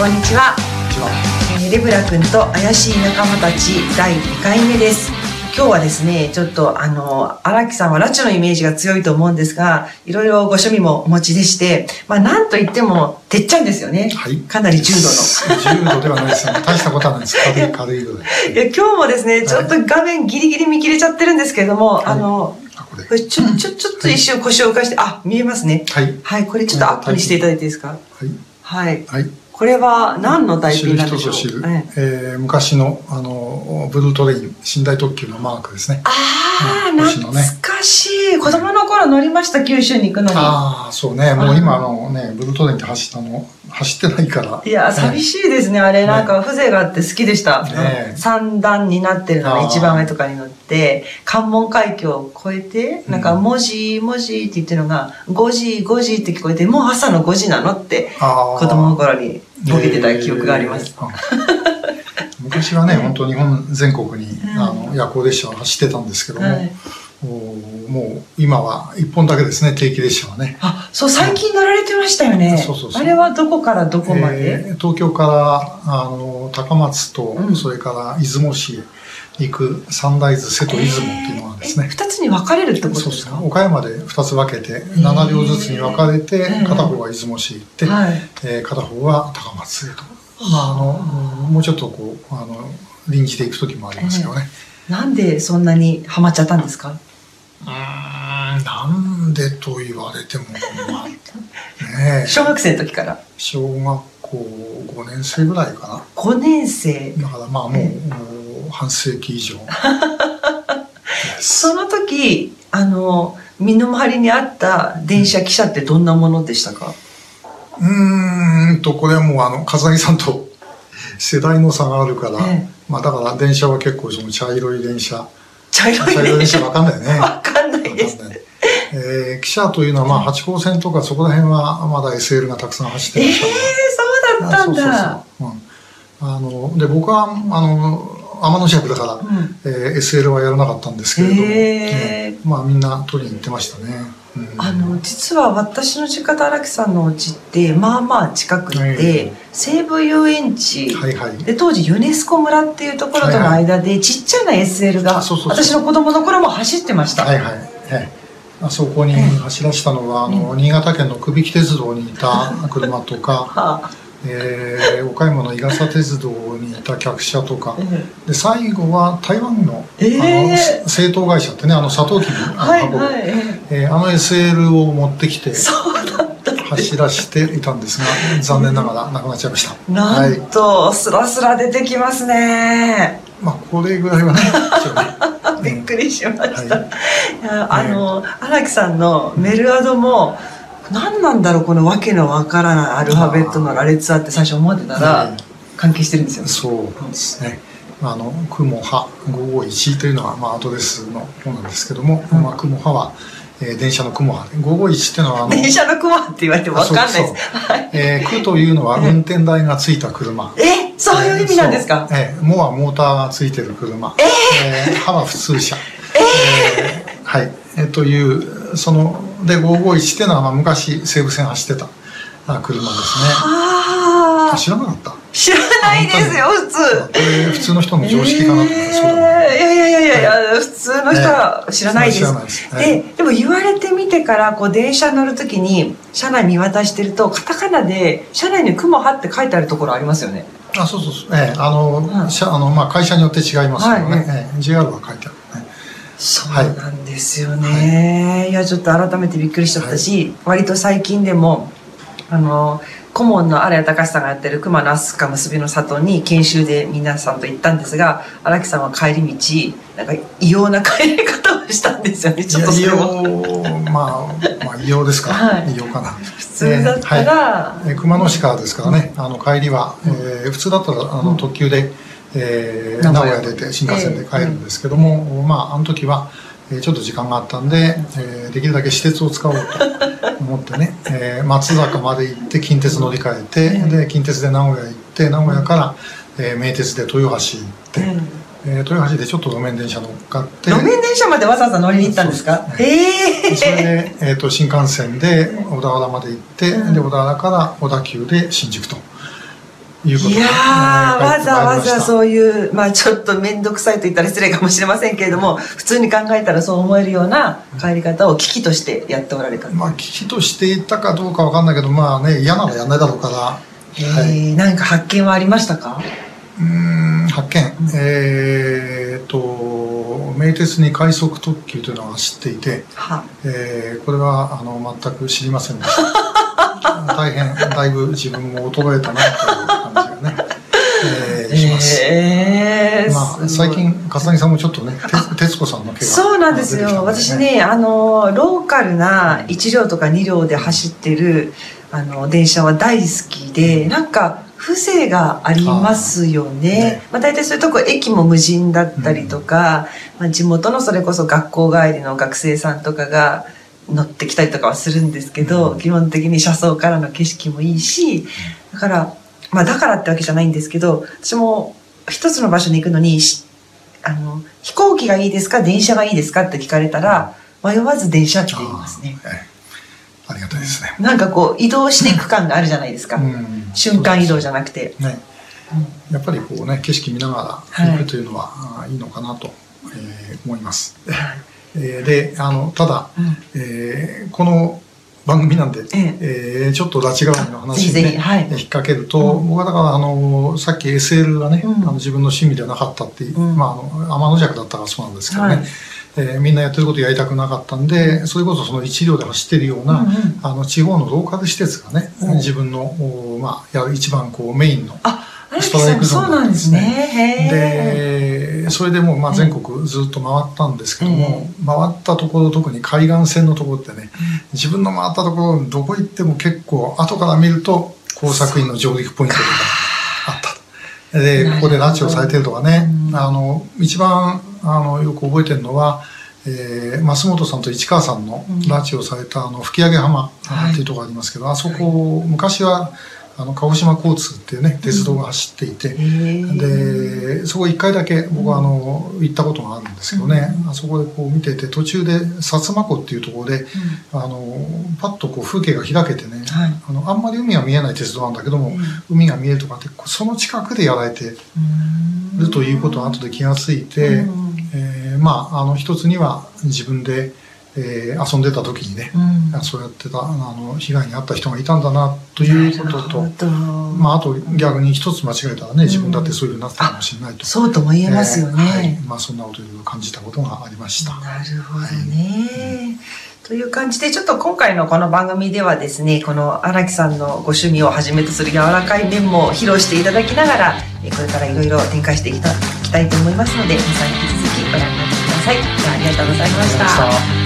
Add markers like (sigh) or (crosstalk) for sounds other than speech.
こんにちは。えーレブラ君と怪しい仲間たち第2回目です。今日はですね、ちょっとあの、荒木さんは拉致のイメージが強いと思うんですが、いろいろご趣味もお持ちでして、まあなんといっても、てっちゃんですよね。はい。かなり重度の。重度ではないですよ。大したことはないです。軽い、軽いぐらい。いや今日もですね、ちょっと画面ギリギリ見切れちゃってるんですけれども、あの、あ、これ。これちょ、ちょ、ちょっと一瞬腰を浮かして、あ、見えますね。はい。はい、これちょっとアップにしていただいていいですか？はい。はい。はい。これは何のタイ知るプなんでしょう？人ぞ知る、えええー昔の、あの、ブルートレイン、寝台特急のマークですね。ああ、うん星の懐ねかしい。子供の頃乗りました、九州に行くのに。ああ、そうね。もう今、あのね、ブルートレインって走ったの、走ってないから。いや、寂しい。ですね。あれ、なんか風情があって好きでした。ねえ三段になってるのが一番上とかに乗って、関門海峡を越えて、なんか、うん文字、文字って言ってるのが、5時、5時って聞こえて、もう朝の5時なのって、あ子供の頃にボケてた記憶があります。昔はね、本当日本全国に、うん。あの夜行列車は走ってたんですけども、はい。もう今は一本だけですね、定期列車はね。あ、そう、最近乗られてましたよね。そうそうそう。あれはどこからどこまで、えー東京からあの高松と、うん。それから出雲市へ行く三大豆瀬戸出雲っていうのがですね、え二つに分かれるってことですか？ですね。岡山で2つ分けて7両ずつに分かれてえー片方は出雲市へ行って、はい。えー片方は高松へと、まあ、あのうんもうちょっとこうあの臨時で行く時もありますけどね、なんでそんなにハマっちゃったんですか？うーんなんでと言われても、まあね。え (laughs) 小学生の時から？小学校5年生ぐらいか5年生。なだからまあもう,、えもう半世紀以上。(laughs) その時、あの、身の回りにあった電車汽車ってどんなものでしたか？うーんとこれはもうあの風木さんと世代の差があるから、ええ。まあだから電車は結構その茶色い電車。茶色い電車？車わかんないよね。わかんないです。わかんないえー、汽車というのはまあ八高線とかそこら辺はまだ SL がたくさん走ってええましたけど、そうだったんだ。あそうそうそう、うん、あので僕はあの天の尺だから、うん。えー SL はやらなかったんですけれども、へー。ねまあみんな取りに行ってましたね、うん。あの実は私の実家と荒木さんのお家ってまあまあ近くて、え西武遊園地、はいはい。で当時ユネスコ村っていうところとの間でちっちゃな SL が私の子供の頃も走ってました、はいはい、はい、あそこに走らせたのは、あの新潟県の久引鉄道にいた車とか、(laughs) はあえー岡山の伊笠鉄道にいた客車とか。えで最後は台湾の,、えー。あの製糖会社ってねあのサトウキビのはいはいええ。ーあの SL を持ってきて走らせていたんですが (laughs) 残念ながらなくなっちゃいました。なんはい。と、スラスラ出てきますね。まあこれぐらいはね (laughs) びっくりしました。あの荒木さんのメルアドも何なんだろうこのわけのわからないアルファベットの羅列はって最初思ってたらはい関係してるんですよね。そうですね。あの、雲波551というのは、まあ、アドレスの方なんですけども、うんまあ、雲波は、えー電車の雲波で、551っていうのは、あの、電車の雲って言われてもわかんないです。えー、空というのは運転台がついた車。え、そういう意味なんですか？そうえー、もはモーターがついてる車。えー、波は普通車。えーはい。えーという、その、で、551っていうのは、まあ、昔西武線走ってたあ車ですね。あ知らなかった知らないですよ普通。これ普通の人の常識かなと思って、そうだね。えーいやいやいやいやいや、普通の人は知らないです。ですはいで、でも言われてみてから、こう電車乗るときに、車内見渡してると、カタカナで、車内に雲はって書いてあるところありますよね。あ、そうそうそう。ええあの、はい社あの、まあ、会社によって違いますけどね。はいええ JR は書いてあるね。そうなんですよね。い、や、ちょっと改めてびっくりしちゃったし、割と最近でも、あの、顧問の荒谷隆さんがやってる熊の飛鳥結びの里に研修で皆さんと行ったんですが、荒木さんは帰り道、なんか異様な帰り方をしたんですよね。ちょっとそれも。異様、まあ、まあ、異様ですか。はい異様かな。普通だったら、えー熊野市からですからね、あの帰りは、えー普通だったらあの特急で、えー名名古屋出て新幹線で帰るんですけども、まああの時は、えーちょっと時間があったんで、えーできるだけ私鉄を使おうと (laughs) 思ってね、えー松坂まで行って近鉄乗り換えて、で近鉄で名古屋行って名古屋から、えー名鉄で豊橋行って、うん。えー豊橋でちょっと路面電車乗っかって路面電車までわざわざ乗りに行ったんですか？えでそれえで、えー、と新幹線で小田原まで行って、うん。で小田原から小田急で新宿といやわざわざうそういう、まあちょっと面倒くさいと言ったら失礼かもしれませんけれども、普通に考えたらそう思えるような帰り方を危機としてやっておられた。まあ危機としていたかどうかわかんないけどまあね嫌ならやんないだろうから。えはいー、なんか発見はありましたか？うーん発見、うん。えーっと名鉄に快速特急というのが走っていて、は。えーこれはあの全く知りませんでした。(laughs) 大変だいぶ自分も衰えたなという感じがね、えーします、えー、まあ、すごい最近笠木さんもちょっとねて徹子さんの毛がそうなんですよ。私ね、あの、ローカルな1両とか2両で走ってる、あの、電車は大好きで、なんか、風情がありますよね。ね。まあ、大体そういうとこ、駅も無人だったりとか、まあ、地元のそれこそ学校帰りの学生さんとかが乗ってきたりとかはするんですけど、うん。基本的に車窓からの景色もいいし、だから、まあ、だからってわけじゃないんですけど、私も一つの場所に行くのに、しあの、飛行機がいいですか電車がいいですかって聞かれたら、迷わず電車って言いますね。ありがたいですね、なんかこう、移動していく感があるじゃないですか。うん。瞬間移動じゃなくて。ね。やっぱりこうね景色見ながら行くというのは、あーいいのかなと、えー思います。えーであのただ、うん。えーこの番組なんで、ええ。ーちょっと拉致川の話に、ね引っ掛けると、うん。僕はだからあのさっき SL がね、うん。あの自分の趣味ではなかったってまあ、あの天の弱だったからそうなんですけどね、はい。えーみんなやってることやりたくなかったんでそれこそその一両で走ってるような、うんうん。あの地方のローカル施設がね、う。ん自分の、おまあ、やる一番こうメインのストライクゾーンなんですね。でそれでもうまあ全国ずっと回ったんですけども、回ったところ特に海岸線のところってね自分の回ったところどこ行っても結構後から見ると工作員の上陸ポイントとかあったでここで拉致をされてるとかね、うん。あの一番あのよく覚えてるのは、えー増本さんと市川さんの拉致をされたあの吹上浜はいっていうところがありますけど、あそこ昔はあの鹿児島交通っていうね鉄道が走っていて、でそこ1回だけ僕はあの行ったことがあるんですけどね、あそこでこう見てて途中で薩摩湖っていうところであのパッとこう風景が開けてね、はい。あのあんまり海が見えない鉄道なんだけども、海が見えるとかってその近くでやられてうん。るということを後で気がついて、うん。えーまああの一つには自分で、えー遊んでた時にね、うんそうやってたあの被害に遭った人がいたんだなということと。まあ、あと逆に一つ間違えたらね自分だってそういうふうになってたかもしれないと、そうとも言えますよね。えーはいまあ、そんなことを感じたことがありました。なるほどね。という感じで、ちょっと今回のこの番組ではですね、この荒木さんのご趣味をはじめとする柔らかい面も披露していただきながら、えこれからいろいろ展開していきたいと思いますので、皆さん引き続きご覧になってください。ありがとうございました。